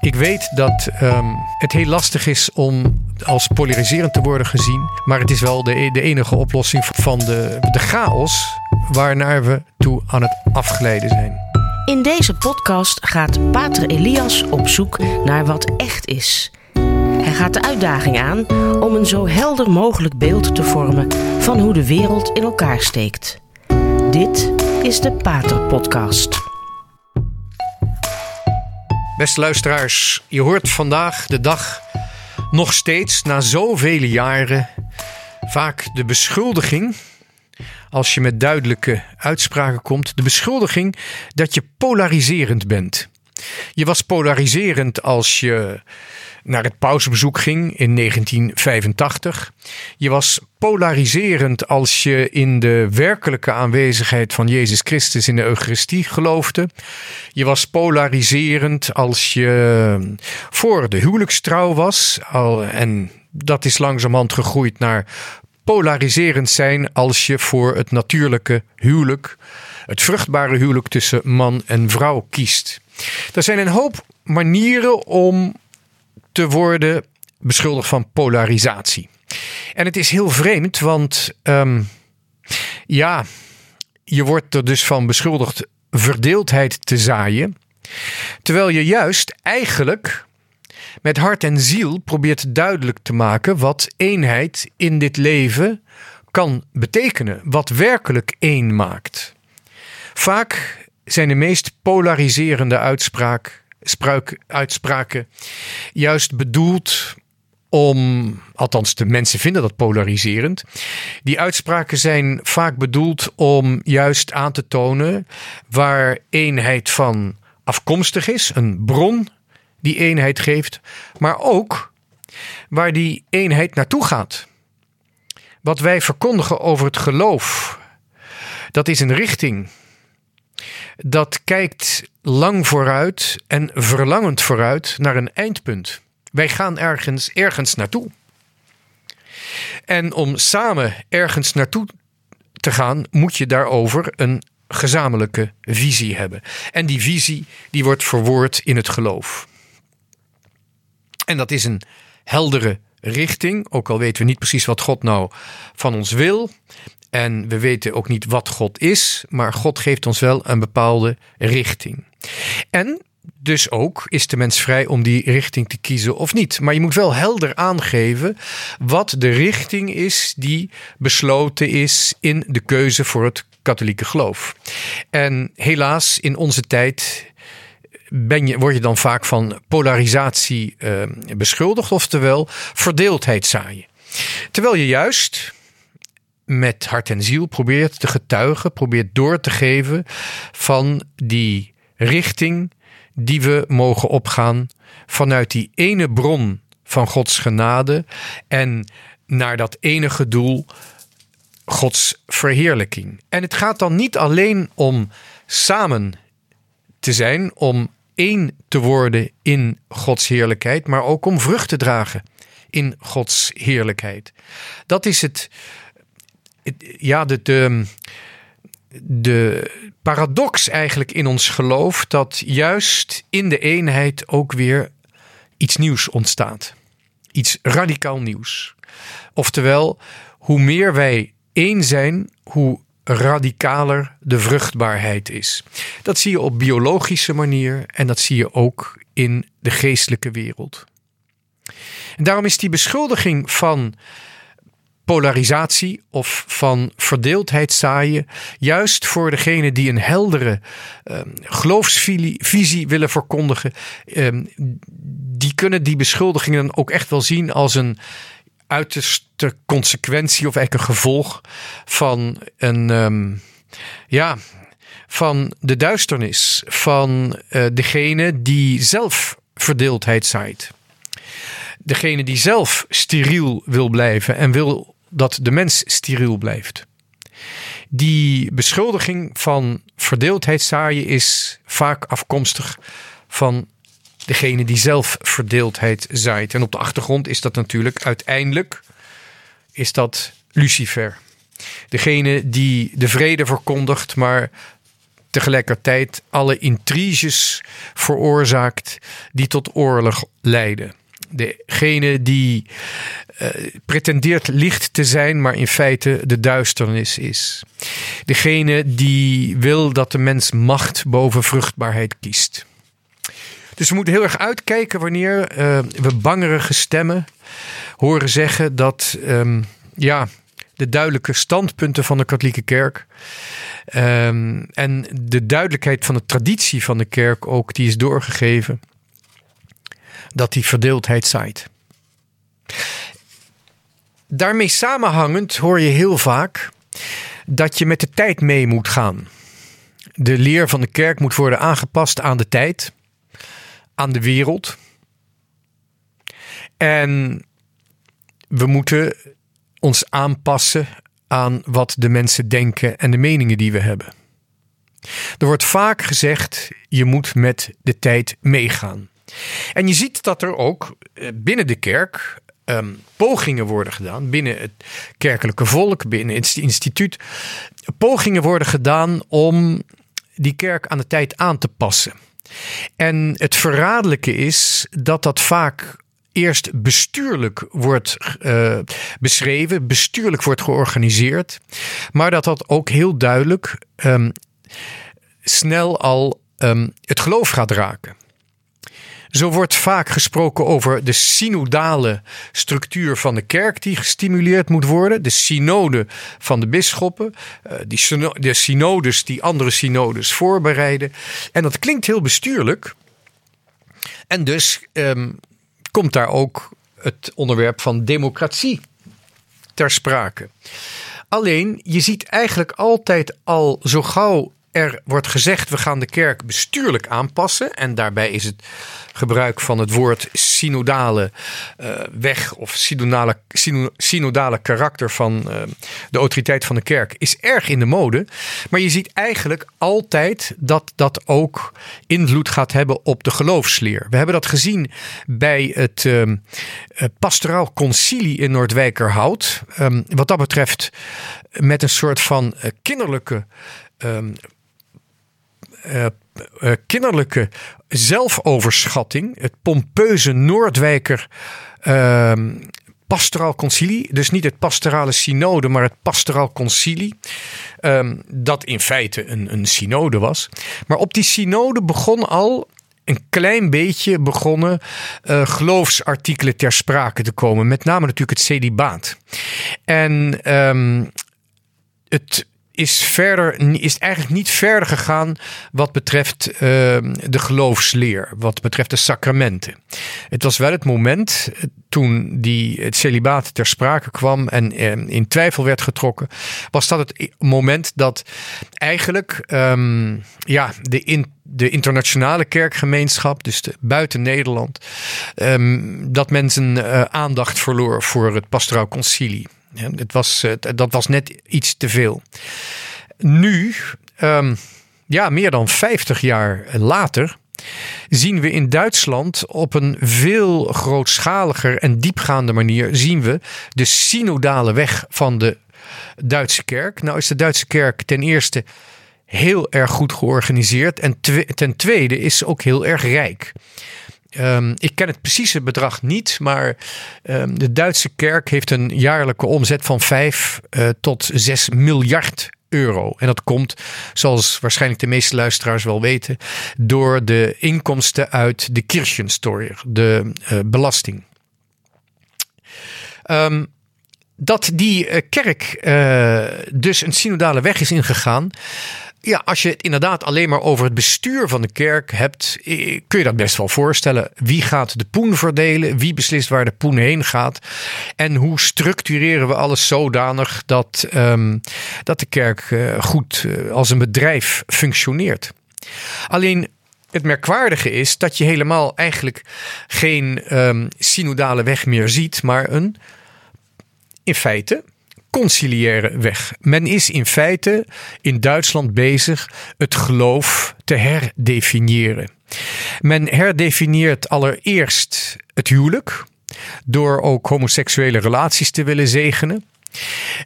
Ik weet dat ehm, het heel lastig is om als polariserend te worden gezien. Maar het is wel de, de enige oplossing van de, de chaos waarnaar we toe aan het afglijden zijn. In deze podcast gaat Pater Elias op zoek naar wat echt is. Hij gaat de uitdaging aan om een zo helder mogelijk beeld te vormen van hoe de wereld in elkaar steekt. Dit is de Pater Podcast. Beste luisteraars, je hoort vandaag de dag nog steeds na zoveel jaren vaak de beschuldiging, als je met duidelijke uitspraken komt, de beschuldiging dat je polariserend bent. Je was polariserend als je naar het pausbezoek ging in 1985. Je was polariserend als je in de werkelijke aanwezigheid van Jezus Christus in de Eucharistie geloofde. Je was polariserend als je voor de huwelijkstrouw was. En dat is langzamerhand gegroeid naar polariserend zijn als je voor het natuurlijke huwelijk, het vruchtbare huwelijk tussen man en vrouw kiest. Er zijn een hoop manieren om te worden beschuldigd van polarisatie. En het is heel vreemd, want ehm, ja, je wordt er dus van beschuldigd verdeeldheid te zaaien. Terwijl je juist eigenlijk met hart en ziel probeert duidelijk te maken wat eenheid in dit leven kan betekenen. Wat werkelijk één maakt. Vaak zijn de meest polariserende uitspraak, uitspraken juist bedoeld om, althans de mensen vinden dat polariserend. Die uitspraken zijn vaak bedoeld om juist aan te tonen waar eenheid van afkomstig is, een bron die eenheid geeft, maar ook waar die eenheid naartoe gaat. Wat wij verkondigen over het geloof, dat is een richting. Dat kijkt lang vooruit en verlangend vooruit naar een eindpunt. Wij gaan ergens, ergens naartoe. En om samen ergens naartoe te gaan, moet je daarover een gezamenlijke visie hebben. En die visie die wordt verwoord in het geloof. En dat is een heldere richting, ook al weten we niet precies wat God nou van ons wil. En we weten ook niet wat God is, maar God geeft ons wel een bepaalde richting. En dus ook is de mens vrij om die richting te kiezen of niet. Maar je moet wel helder aangeven wat de richting is die besloten is in de keuze voor het katholieke geloof. En helaas in onze tijd ben je, word je dan vaak van polarisatie uh, beschuldigd, oftewel verdeeldheid zaaien. Terwijl je juist met hart en ziel probeert te getuigen, probeert door te geven van die richting die we mogen opgaan vanuit die ene bron van Gods genade en naar dat enige doel, Gods verheerlijking. En het gaat dan niet alleen om samen te zijn, om één te worden in Gods heerlijkheid, maar ook om vrucht te dragen in Gods heerlijkheid. Dat is het, ja, de, de, de paradox eigenlijk in ons geloof dat juist in de eenheid ook weer iets nieuws ontstaat. Iets radicaal nieuws. Oftewel, hoe meer wij één zijn, hoe radicaler de vruchtbaarheid is. Dat zie je op biologische manier en dat zie je ook in de geestelijke wereld. En daarom is die beschuldiging van polarisatie of van verdeeldheid zaaien. Juist voor degene die een heldere uh, geloofsvisie willen verkondigen. Uh, die kunnen die beschuldigingen ook echt wel zien als een uiterste consequentie of eigenlijk een gevolg van een. Um, ja, van de duisternis van uh, degene die zelf verdeeldheid zaait. Degene die zelf steriel wil blijven en wil dat de mens steriel blijft. Die beschuldiging van verdeeldheid zaaien is vaak afkomstig van degene die zelf verdeeldheid zaait. En op de achtergrond is dat natuurlijk uiteindelijk is dat Lucifer. Degene die de vrede verkondigt, maar tegelijkertijd alle intriges veroorzaakt die tot oorlog leiden. Degene die uh, pretendeert licht te zijn, maar in feite de duisternis is. Degene die wil dat de mens macht boven vruchtbaarheid kiest. Dus we moeten heel erg uitkijken wanneer uh, we bangerige stemmen horen zeggen dat um, ja, de duidelijke standpunten van de katholieke kerk um, en de duidelijkheid van de traditie van de kerk ook, die is doorgegeven, dat die verdeeldheid zaait. Daarmee samenhangend hoor je heel vaak dat je met de tijd mee moet gaan. De leer van de kerk moet worden aangepast aan de tijd, aan de wereld. En we moeten ons aanpassen aan wat de mensen denken en de meningen die we hebben. Er wordt vaak gezegd: je moet met de tijd meegaan. En je ziet dat er ook eh, binnen de kerk um, pogingen worden gedaan, binnen het kerkelijke volk, binnen het instituut, pogingen worden gedaan om die kerk aan de tijd aan te passen. En het verraderlijke is dat dat vaak eerst bestuurlijk wordt uh, beschreven, bestuurlijk wordt georganiseerd, maar dat dat ook heel duidelijk um, snel al um, het geloof gaat raken. Zo wordt vaak gesproken over de synodale structuur van de kerk die gestimuleerd moet worden. De synode van de bisschoppen. Die de synodes die andere synodes voorbereiden. En dat klinkt heel bestuurlijk. En dus um, komt daar ook het onderwerp van democratie ter sprake. Alleen, je ziet eigenlijk altijd al zo gauw er wordt gezegd, we gaan de kerk bestuurlijk aanpassen. En daarbij is het gebruik van het woord synodale uh, weg of synodale, synodale karakter van uh, de autoriteit van de kerk is erg in de mode. Maar je ziet eigenlijk altijd dat dat ook invloed gaat hebben op de geloofsleer. We hebben dat gezien bij het uh, pastoraal concilie in Noordwijkerhout. Um, wat dat betreft met een soort van kinderlijke uh, kinderlijke zelfoverschatting. Het pompeuze Noordwijker uh, pastoraal concilie. Dus niet het pastorale synode, maar het pastoraal concilie. Um, dat in feite een, een synode was. Maar op die synode begon al een klein beetje begonnen uh, geloofsartikelen ter sprake te komen. Met name natuurlijk het celibaat. En um, het is, verder, is eigenlijk niet verder gegaan wat betreft uh, de geloofsleer, wat betreft de sacramenten. Het was wel het moment eh, toen die, het celibaat ter sprake kwam en uh, in twijfel werd getrokken, was dat het moment dat eigenlijk um, ja, de, in, de internationale kerkgemeenschap, dus buiten Nederland, dat mensen uh, aandacht verloor voor het pastoraal concilie. Ja, het was, dat was net iets te veel. Nu, um, ja, meer dan 50 jaar later, zien we in Duitsland op een veel grootschaliger en diepgaande manier zien we de synodale weg van de Duitse kerk. Nou is de Duitse kerk ten eerste heel erg goed georganiseerd en ten tweede is ze ook heel erg rijk. Um, ik ken het precieze bedrag niet, maar um, de Duitse kerk heeft een jaarlijke omzet van 5 uh, tot 6 miljard euro. En dat komt, zoals waarschijnlijk de meeste luisteraars wel weten, door de inkomsten uit de Kirchensteuer, de uh, belasting. Um, dat die uh, kerk dus een synodale weg is ingegaan ja, als je het inderdaad alleen maar over het bestuur van de kerk hebt, eh, kun je dat best wel voorstellen. Wie gaat de poen verdelen? Wie beslist waar de poen heen gaat? En hoe structureren we alles zodanig dat, um, dat de kerk uh, goed uh, als een bedrijf functioneert? Alleen het merkwaardige is dat je helemaal eigenlijk geen um, synodale weg meer ziet, maar een in feite conciliaire weg. Men is in feite in Duitsland bezig het geloof te herdefiniëren. Men herdefinieert allereerst het huwelijk door ook homoseksuele relaties te willen zegenen.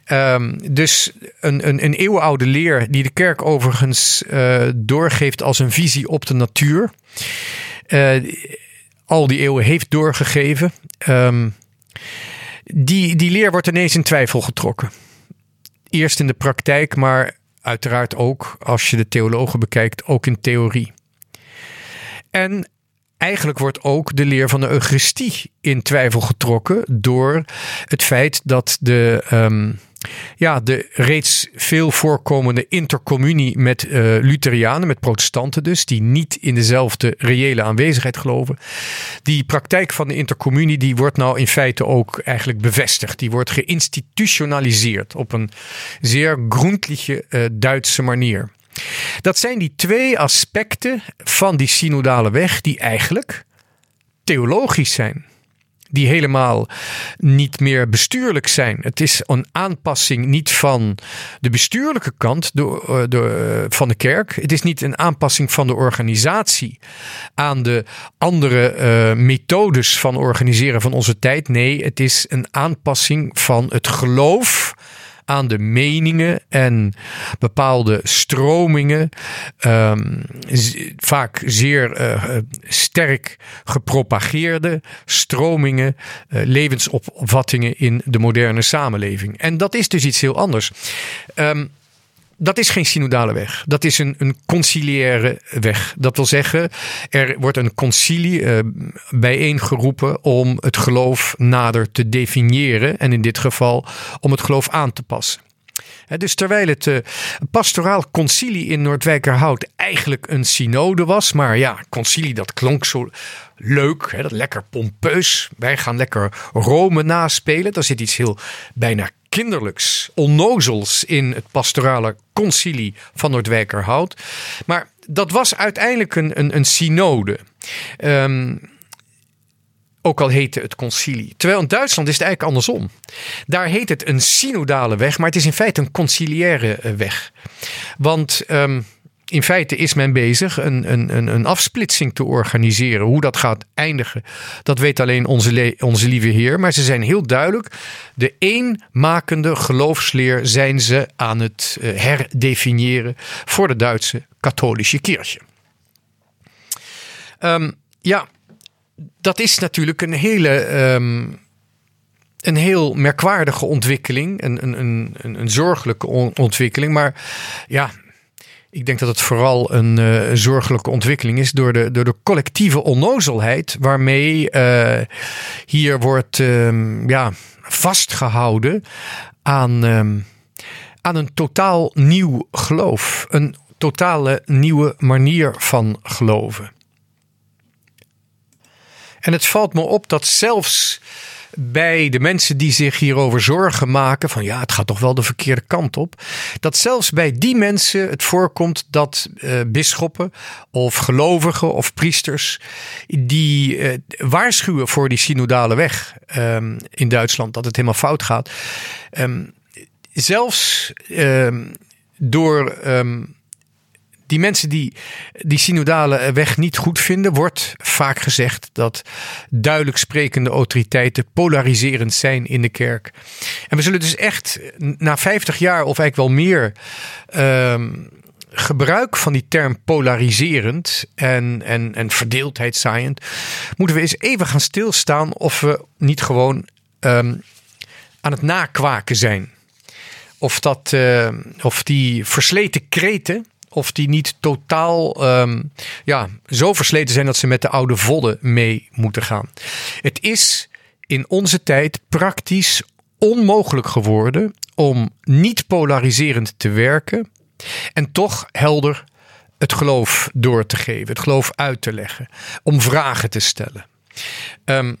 Ehm, dus een, een, een eeuwenoude leer die de kerk overigens uh, doorgeeft als een visie op de natuur. Uh, al die eeuwen heeft doorgegeven. Um, die, die leer wordt ineens in twijfel getrokken. Eerst in de praktijk, maar uiteraard ook, als je de theologen bekijkt, ook in theorie. En eigenlijk wordt ook de leer van de Eucharistie in twijfel getrokken door het feit dat de. Um, ja, de reeds veel voorkomende intercommunie met uh, Lutherianen, met protestanten dus, die niet in dezelfde reële aanwezigheid geloven. Die praktijk van de intercommunie, die wordt nou in feite ook eigenlijk bevestigd. Die wordt geïnstitutionaliseerd op een zeer grondliche uh, Duitse manier. Dat zijn die twee aspecten van die synodale weg die eigenlijk theologisch zijn die helemaal niet meer bestuurlijk zijn. Het is een aanpassing niet van de bestuurlijke kant eh, eh, van de kerk. Het is niet een aanpassing van de organisatie aan de andere uh, methodes van organiseren van onze tijd. Nee, het is een aanpassing van het geloof aan de meningen en bepaalde stromingen, um, vaak zeer uh, sterk gepropageerde stromingen, uh, levensopvattingen in de moderne samenleving. En dat is dus iets heel anders. Um, dat is geen synodale weg. Dat is een, een conciliaire weg. Dat wil zeggen, er wordt een concilie uh, bijeengeroepen om het geloof nader te definiëren. En in dit geval om het geloof aan te passen. dus terwijl het uh, pastoraal concilie in Noordwijkerhout eigenlijk een synode was. Maar ja, concilie dat klonk zo leuk, dat lekker pompeus. Wij gaan lekker Rome naspelen. Daar zit iets heel bijna kinderlijks, onnozels in het pastorale concilie van Noordwijkerhout. Maar dat was uiteindelijk een, een, een synode. Um, ook al heette het concilie. Terwijl in Duitsland is het eigenlijk andersom. Daar heet het een synodale weg, maar het is in feite een conciliaire eh, weg. Want um, in feite is men bezig een, een, een afsplitsing te organiseren. Hoe dat gaat eindigen, dat weet alleen onze, onze lieve Heer. Maar ze zijn heel duidelijk. De eenmakende geloofsleer zijn ze aan het eh, herdefiniëren voor de Duitse katholieke kirche. Um, ja, dat is natuurlijk een hele. Um, een heel merkwaardige ontwikkeling, een, een, een, een zorgelijke ontwikkeling. Maar ja, ik denk dat het vooral een uh, zorgelijke ontwikkeling is door de, door de collectieve onnozelheid waarmee uh, hier wordt um, ja, vastgehouden aan, um, aan een totaal nieuw geloof. Een totale nieuwe manier van geloven. En het valt me op dat zelfs bij de mensen die zich hierover zorgen maken: van ja, het gaat toch wel de verkeerde kant op. Dat zelfs bij die mensen het voorkomt dat uh, bisschoppen of gelovigen of priesters die uh, waarschuwen voor die synodale weg um, in Duitsland, dat het helemaal fout gaat. Um, zelfs um, door die mensen die die synodale weg niet goed vinden, wordt vaak gezegd dat duidelijk sprekende autoriteiten polariserend zijn in de kerk. En we zullen dus echt na 50 jaar of eigenlijk wel meer. Um, gebruik van die term polariserend en, en, en verdeeldheid moeten we eens even gaan stilstaan of we niet gewoon um, aan het nakwaken zijn. Of, dat, uh, of die versleten kreten of die niet totaal um, ja, zo versleten zijn dat ze met de oude vodden mee moeten gaan. Het is in onze tijd praktisch onmogelijk geworden om niet polariserend te werken en toch helder het geloof door te geven, het geloof uit te leggen, om vragen te stellen. Um,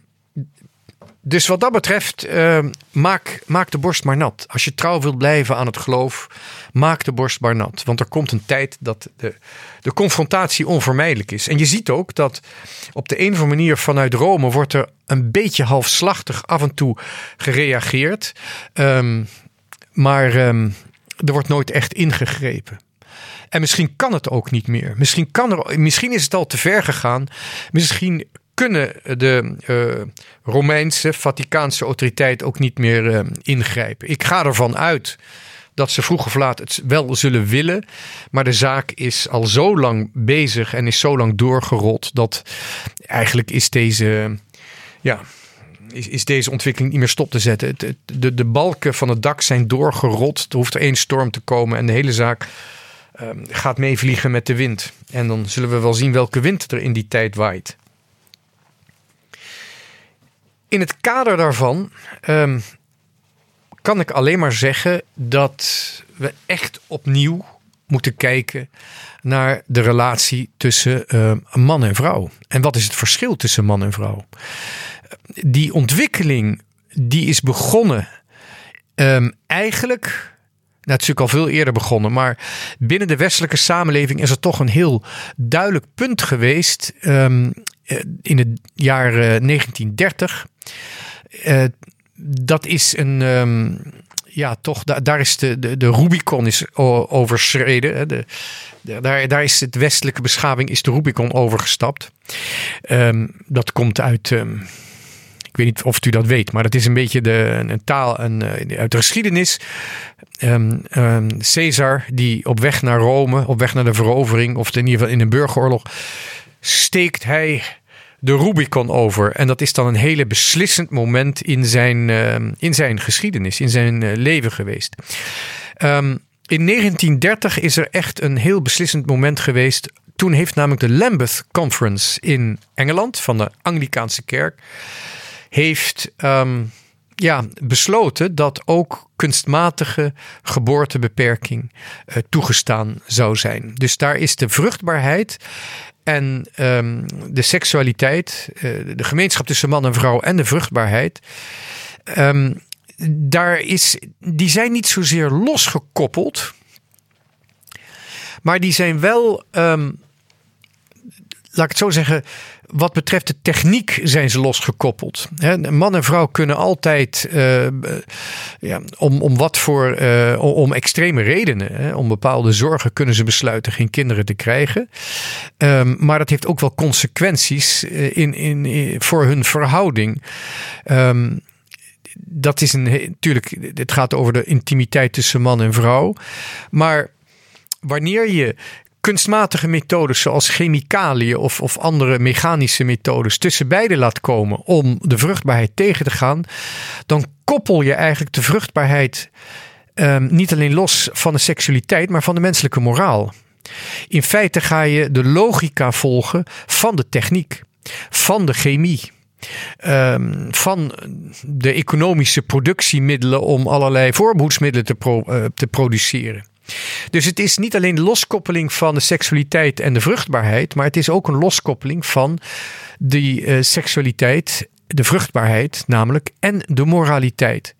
dus wat dat betreft, uh, maak, maak de borst maar nat. Als je trouw wilt blijven aan het geloof, maak de borst maar nat. Want er komt een tijd dat de, de confrontatie onvermijdelijk is. En je ziet ook dat op de een of andere manier vanuit Rome wordt er een beetje halfslachtig af en toe gereageerd. Um, maar um, er wordt nooit echt ingegrepen. En misschien kan het ook niet meer. Misschien, kan er, misschien is het al te ver gegaan. Misschien kunnen de uh, Romeinse, Vaticaanse autoriteit ook niet meer uh, ingrijpen. Ik ga ervan uit dat ze vroeg of laat het wel zullen willen. Maar de zaak is al zo lang bezig en is zo lang doorgerold dat eigenlijk is deze. Ja, is, is deze ontwikkeling niet meer stop te zetten. de, de balken van het dak zijn doorgerot. Er hoeft er één storm te komen en de hele zaak um, gaat meevliegen met de wind. En dan zullen we wel zien welke wind er in die tijd waait. In het kader daarvan um, kan ik alleen maar zeggen dat we echt opnieuw moeten kijken naar de relatie tussen uh, man en vrouw. En wat is het verschil tussen man en vrouw? Die ontwikkeling die is begonnen um, eigenlijk. Nou, natuurlijk al veel eerder begonnen, maar binnen de westelijke samenleving is er toch een heel duidelijk punt geweest um, in het jaar 1930. Uh, dat is een. Um, ja, toch, da daar is de, de, de Rubicon is overschreden. De, daar, daar is het westelijke beschaving, is de Rubicon overgestapt. Um, dat komt uit. Um, ik weet niet of u dat weet, maar dat is een beetje de, een taal een, uit de geschiedenis. Caesar, die op weg naar Rome, op weg naar de verovering, of in ieder geval in een burgeroorlog, steekt hij de Rubicon over. En dat is dan een hele beslissend moment in zijn, uh, in zijn geschiedenis, in zijn uh, leven geweest. Um, in 1930 is er echt een heel beslissend moment geweest. Toen heeft namelijk de Lambeth Conference in Engeland van de Anglikaanse kerk heeft um, ja, besloten dat ook kunstmatige geboortebeperking uh, toegestaan zou zijn. Dus daar is de vruchtbaarheid en um, de seksualiteit, uh, de gemeenschap tussen man en vrouw en de vruchtbaarheid. Um, daar is, die zijn niet zozeer losgekoppeld. Maar die zijn wel, um, laat ik het zo zeggen, wat betreft de techniek zijn ze losgekoppeld. man en vrouw kunnen altijd, uh, ja, om, om wat voor, uh, om extreme redenen, om bepaalde zorgen, kunnen ze besluiten geen kinderen te krijgen. Um, maar dat heeft ook wel consequenties eh, in, in, voor hun verhouding. Um, dat is een, natuurlijk, het gaat over de intimiteit tussen man en vrouw. Maar wanneer je kunstmatige methodes zoals chemicaliën of, of andere mechanische methodes tussen beide laat komen om de vruchtbaarheid tegen te gaan, dan koppel je eigenlijk de vruchtbaarheid um, niet alleen los van de seksualiteit, maar van de menselijke moraal. In feite ga je de logica volgen van de techniek, van de chemie. Um, van de economische productiemiddelen om allerlei voorbehoedsmiddelen te, uh, te produceren. Dus het is niet alleen loskoppeling van de seksualiteit en de vruchtbaarheid, maar het is ook een loskoppeling van die uh, seksualiteit de vruchtbaarheid namelijk en de moraliteit.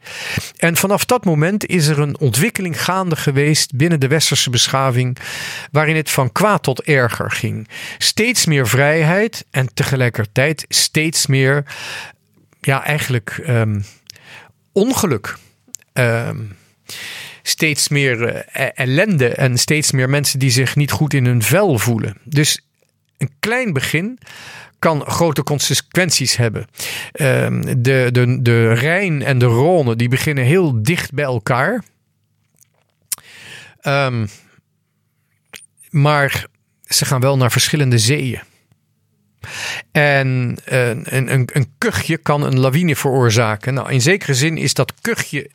En vanaf dat moment is er een ontwikkeling gaande geweest binnen de westerse beschaving waarin het van kwaad tot erger ging. Steeds meer vrijheid en tegelijkertijd steeds meer, ja eigenlijk um, ongeluk. Um, steeds meer uh, ellende en steeds meer mensen die zich niet goed in hun vel voelen. Dus een klein begin kan grote consequenties hebben. Uh, de, de, de Rijn en de Rhône die beginnen heel dicht bij elkaar. Um, maar ze gaan wel naar verschillende zeeën. En uh, een, een, een kuchje kan een lawine veroorzaken. Nou, in zekere zin is dat kuchje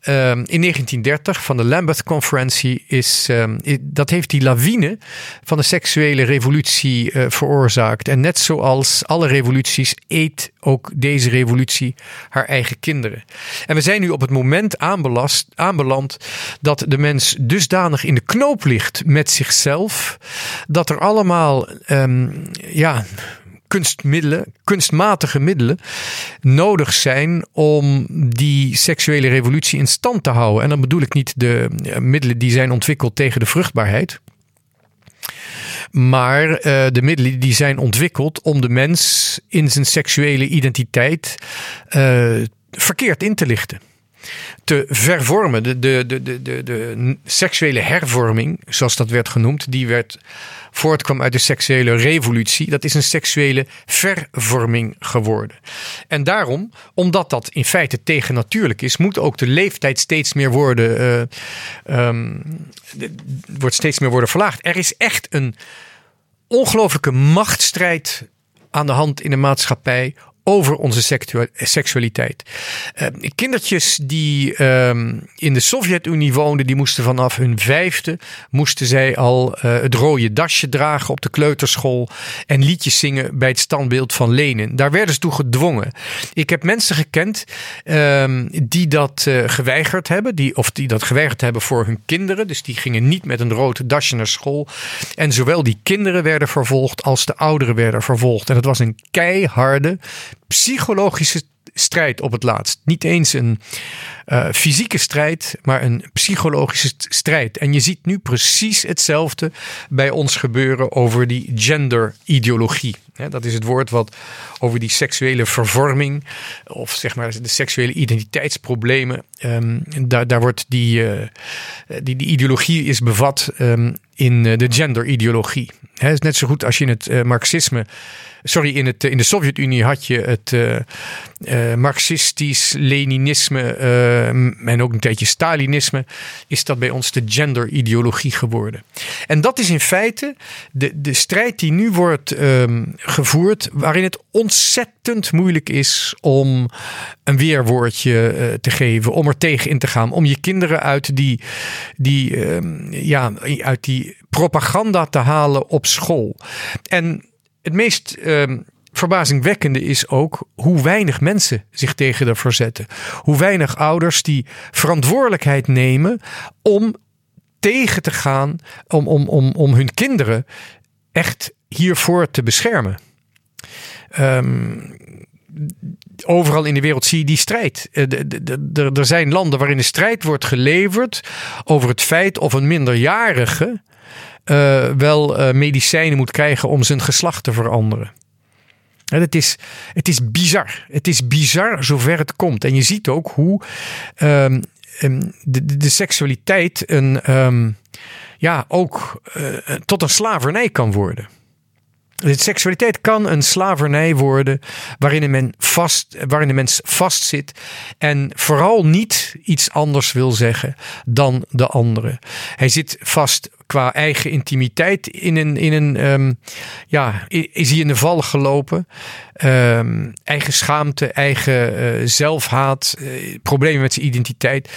Um, in 1930 van de Lambeth-conferentie is, um, dat heeft die lawine van de seksuele revolutie uh, veroorzaakt. En net zoals alle revoluties eet ook deze revolutie haar eigen kinderen. En we zijn nu op het moment aanbelast, aanbeland dat de mens dusdanig in de knoop ligt met zichzelf, dat er allemaal um, ja, kunstmiddelen, kunstmatige middelen nodig zijn om die seksuele revolutie in stand te houden. En dan bedoel ik niet de eh, middelen die zijn ontwikkeld tegen de vruchtbaarheid. Maar uh, de middelen die zijn ontwikkeld om de mens in zijn seksuele identiteit uh, verkeerd in te lichten. Te vervormen. De, de, de, de, de, de seksuele hervorming, zoals dat werd genoemd, die werd voortkwam uit de seksuele revolutie. Dat is een seksuele vervorming geworden. En daarom, omdat dat in feite tegennatuurlijk is, moet ook de leeftijd steeds meer worden, uh, um, wordt steeds meer worden verlaagd. Er is echt een ongelooflijke machtsstrijd aan de hand in de maatschappij over onze seksualiteit. Uh, kindertjes die uh, in de Sovjet-Unie woonden, die moesten vanaf hun vijfde moesten zij al uh, het rode dasje dragen op de kleuterschool en liedjes zingen bij het standbeeld van Lenin. Daar werden ze toe gedwongen. Ik heb mensen gekend ehm, die dat eh, geweigerd hebben, die, of die dat geweigerd hebben voor hun kinderen. Dus die gingen niet met een rood dasje naar school. En zowel die kinderen werden vervolgd als de ouderen werden vervolgd. En het was een keiharde psychologische strijd op het laatst. Niet eens een uh, fysieke strijd, maar een psychologische strijd. En je ziet nu precies hetzelfde bij ons gebeuren over die genderideologie. Dat is het woord wat over die seksuele vervorming, of zeg maar de seksuele identiteitsproblemen, um, daar, daar wordt die, uh, die, die ideologie is bevat um, in de genderideologie. Het is net zo goed als je in het uh, marxisme sorry, in, het, in de Sovjet-Unie had je het uh, uh, marxistisch Leninisme uh, en ook een tijdje Stalinisme. Is dat bij ons de genderideologie geworden. En dat is in feite de, de strijd die nu wordt um, gevoerd, waarin het ontzettend moeilijk is om een weerwoordje te geven, om er tegen in te gaan, om je kinderen uit die, die, um, ja, uit die propaganda te halen op school. En het meest um, verbazingwekkende is ook hoe weinig mensen zich tegen dat verzetten. Hoe weinig ouders die verantwoordelijkheid nemen om tegen te gaan, om, om, om, om hun kinderen echt hiervoor te beschermen. Um, overal in de wereld zie je die strijd. Eh, er zijn landen waarin de strijd wordt geleverd over het feit of een minderjarige uh, wel uh, medicijnen moet krijgen om zijn geslacht te veranderen. En het, is, het is bizar. Het is bizar zover het komt. En je ziet ook hoe um, de, de, seksualiteit een, ja, ook tot een slavernij kan worden. De seksualiteit kan een slavernij worden waarin men vast, waarin een mens vastzit en vooral niet iets anders wil zeggen dan de andere. Hij zit vast qua eigen intimiteit in een, in een um, ja, is hij in de val gelopen. Um, eigen schaamte, eigen uh, zelfhaat, uh, problemen met zijn identiteit.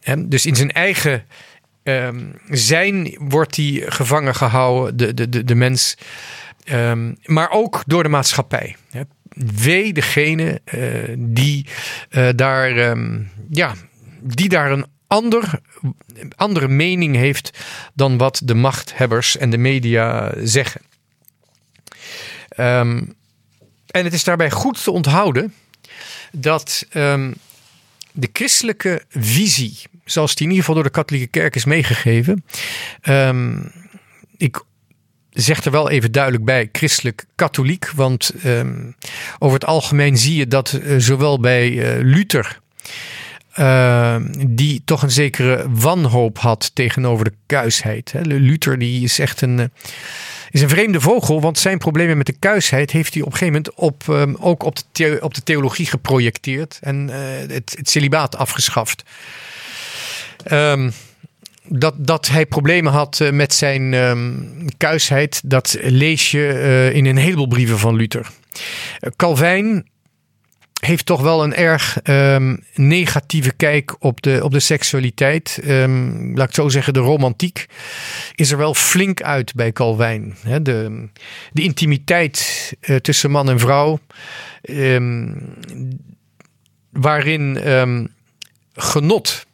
En dus in zijn eigen um, zijn wordt hij gevangen gehouden, de, de, de, de mens. Um, maar ook door de maatschappij. Wee degene uh, die uh, daar, um, ja, die daar een ander, andere mening heeft dan wat de machthebbers en de media zeggen. Um, en het is daarbij goed te onthouden dat de christelijke visie, zoals die in ieder geval door de katholieke kerk is meegegeven, um, ik zeg er wel even duidelijk bij christelijk-katholiek, want um, over het algemeen zie je dat uh, zowel bij uh, Luther uh, die toch een zekere wanhoop had tegenover de kuisheid. Luther die is echt een, uh, is een vreemde vogel, want zijn problemen met de kuisheid heeft hij op een gegeven moment op, um, ook op de, op de theologie geprojecteerd en het, het celibaat afgeschaft. Um, dat, dat hij problemen had met zijn um, kuisheid, dat lees je in een heleboel brieven van Luther. Calvijn heeft toch wel een erg um, negatieve kijk op de, op de seksualiteit. Um, laat ik zo zeggen, de romantiek is er wel flink uit bij Calvijn. de, de intimiteit tussen man en vrouw, um, waarin genot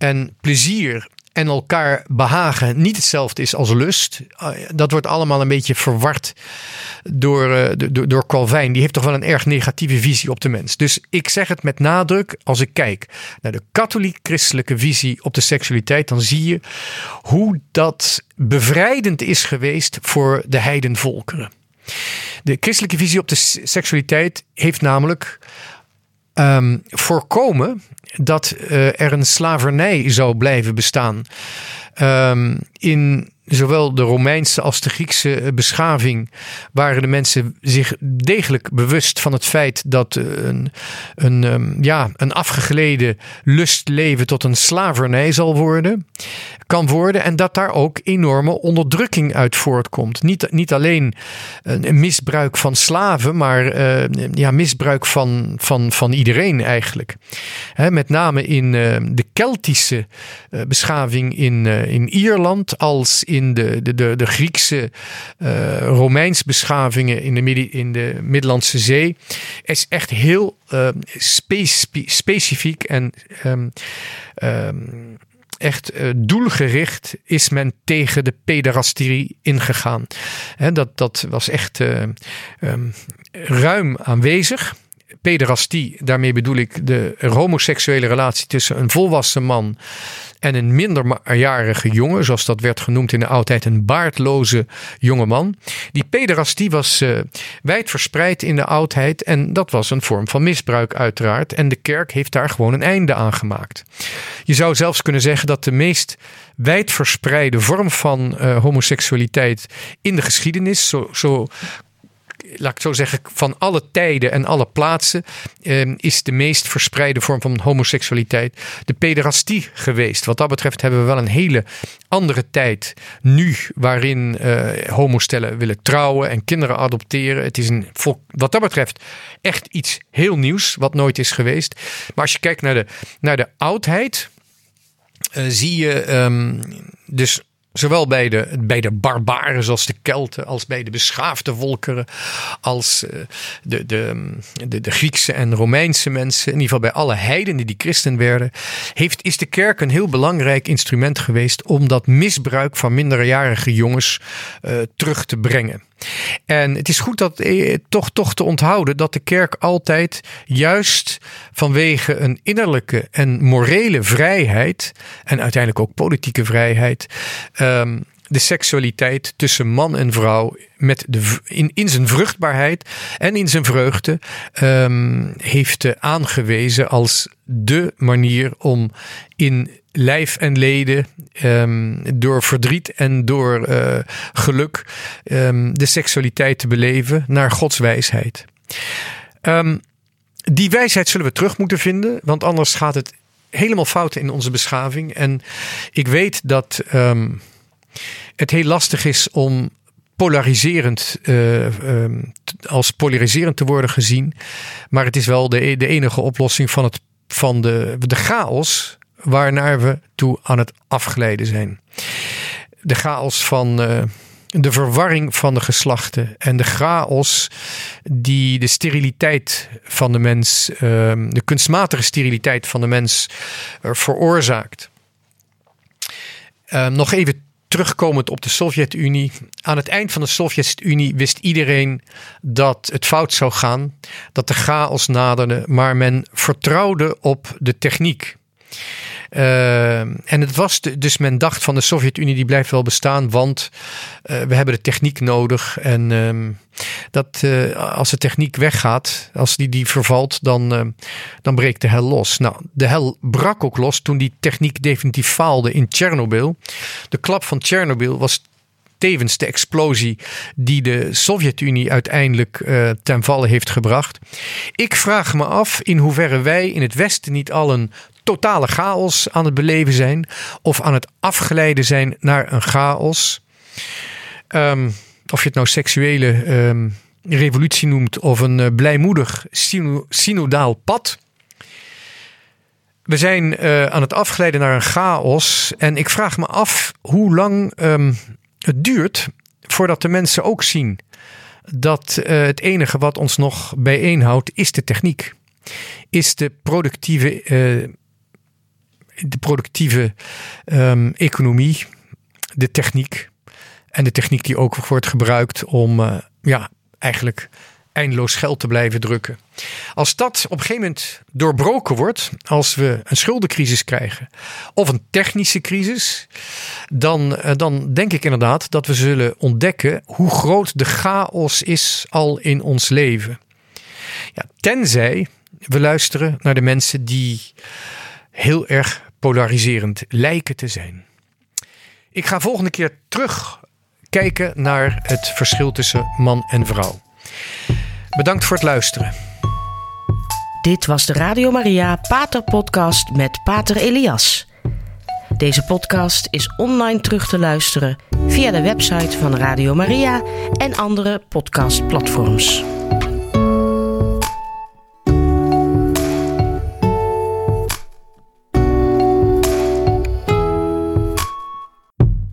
en plezier en elkaar behagen niet hetzelfde is als lust. Eh, dat wordt allemaal een beetje verward door, uh, door, door Calvijn. Die heeft toch wel een erg negatieve visie op de mens. Dus ik zeg het met nadruk als ik kijk naar de katholiek-christelijke visie op de seksualiteit, dan zie je hoe dat bevrijdend is geweest voor de heidenvolkeren. De christelijke visie op de seksualiteit heeft namelijk ehm, voorkomen dat uh, er een slavernij zou blijven bestaan. Um, in zowel de Romeinse als de Griekse eh, beschaving waren de mensen zich degelijk bewust van het feit dat eh, een, een, ehm, ja, een afgegleden lustleven tot een slavernij zal worden, kan worden en dat daar ook enorme onderdrukking uit voortkomt. Niet, niet alleen een misbruik van slaven, maar ja, misbruik van, van, van iedereen eigenlijk. Met name in de Keltische beschaving in, in Ierland als in de, de, de, de Griekse, Romeins beschavingen in de, in de Middellandse Zee is echt heel specifiek en um, um, echt doelgericht is men tegen de pederastie ingegaan. Dat, dat was echt um, ruim aanwezig pederastie, daarmee bedoel ik de homoseksuele relatie tussen een volwassen man en een minderjarige jongen, zoals dat werd genoemd in de oudheid, een baardloze jonge man. Die pederastie was uh, wijdverspreid in de oudheid en dat was een vorm van misbruik uiteraard. En de kerk heeft daar gewoon een einde aan gemaakt. Je zou zelfs kunnen zeggen dat de meest wijdverspreide vorm van uh, homoseksualiteit in de geschiedenis, zo, zo laat ik zo zeggen, van alle tijden en alle plaatsen eh, is de meest verspreide vorm van homoseksualiteit de pederastie geweest. Wat dat betreft hebben we wel een hele andere tijd nu waarin eh, homostellen willen trouwen en kinderen adopteren. Het is een, wat dat betreft echt iets heel nieuws wat nooit is geweest. Maar als je kijkt naar de, naar de oudheid, uh, zie je um, dus Zowel bij de, bij de barbaren zoals de Kelten, als bij de beschaafde volkeren, als eh, de, de, de, de, Griekse en Romeinse mensen, in ieder geval bij alle heidenen die christen werden, heeft, is de kerk een heel belangrijk instrument geweest om dat misbruik van minderjarige jongens uh, terug te brengen. En het is goed dat, eh, toch, toch te onthouden dat de kerk altijd juist vanwege een innerlijke en morele vrijheid en uiteindelijk ook politieke vrijheid um, de seksualiteit tussen man en vrouw met de, in, in zijn vruchtbaarheid en in zijn vreugde um, heeft uh, aangewezen als de manier om in lijf en leden, um, door verdriet en door uh, geluk, um, de seksualiteit te beleven naar Gods wijsheid. Die wijsheid zullen we terug moeten vinden, want anders gaat het helemaal fout in onze beschaving. En ik weet dat het heel lastig is om polariserend, uh, als polariserend te worden gezien. Maar het is wel de, de enige oplossing van, het, van de, de chaos waarnaar we toe aan het afglijden zijn. De chaos van uh, de verwarring van de geslachten en de chaos die de steriliteit van de mens, uh, de kunstmatige steriliteit van de mens uh, veroorzaakt. Ehm, nog even terugkomend op de Sovjet-Unie. Aan het eind van de Sovjet-Unie wist iedereen dat het fout zou gaan, dat de chaos naderde, maar men vertrouwde op de techniek. Uh, en het was dus men dacht van de Sovjet-Unie die blijft wel bestaan, want uh, we hebben de techniek nodig. En uh, dat uh, als de techniek weggaat, als die, die vervalt, dan, dan breekt de hel los. Nou, de hel brak ook los toen die techniek definitief faalde in Tsjernobyl. De klap van Tsjernobyl was tevens de explosie die de Sovjet-Unie uiteindelijk ten valle heeft gebracht. Ik vraag me af in hoeverre wij in het Westen niet al een totale chaos aan het beleven zijn of aan het afgeleiden zijn naar een chaos. Um, of je het nou seksuele um, revolutie noemt of een uh, blijmoedig synodaal pad. We zijn uh, aan het afgeleiden naar een chaos. En ik vraag me af hoe lang um, het duurt voordat de mensen ook zien dat uh, het enige wat ons nog bijeenhoudt is de techniek. Is de productieve de productieve um, economie, de techniek. En de techniek die ook wordt gebruikt om uh, ja, eigenlijk eindeloos geld te blijven drukken. Als dat op een gegeven moment doorbroken wordt, als we een schuldencrisis krijgen of een technische crisis, dan, uh, dan denk ik inderdaad dat we zullen ontdekken hoe groot de chaos is al in ons leven. Ja, tenzij we luisteren naar de mensen die heel erg polariserend lijken te zijn. Ik ga volgende keer terug kijken naar het verschil tussen man en vrouw. Bedankt voor het luisteren. Dit was de Radio Maria Pater Podcast met Pater Elias. Deze podcast is online terug te luisteren via de website van Radio Maria en andere podcastplatforms.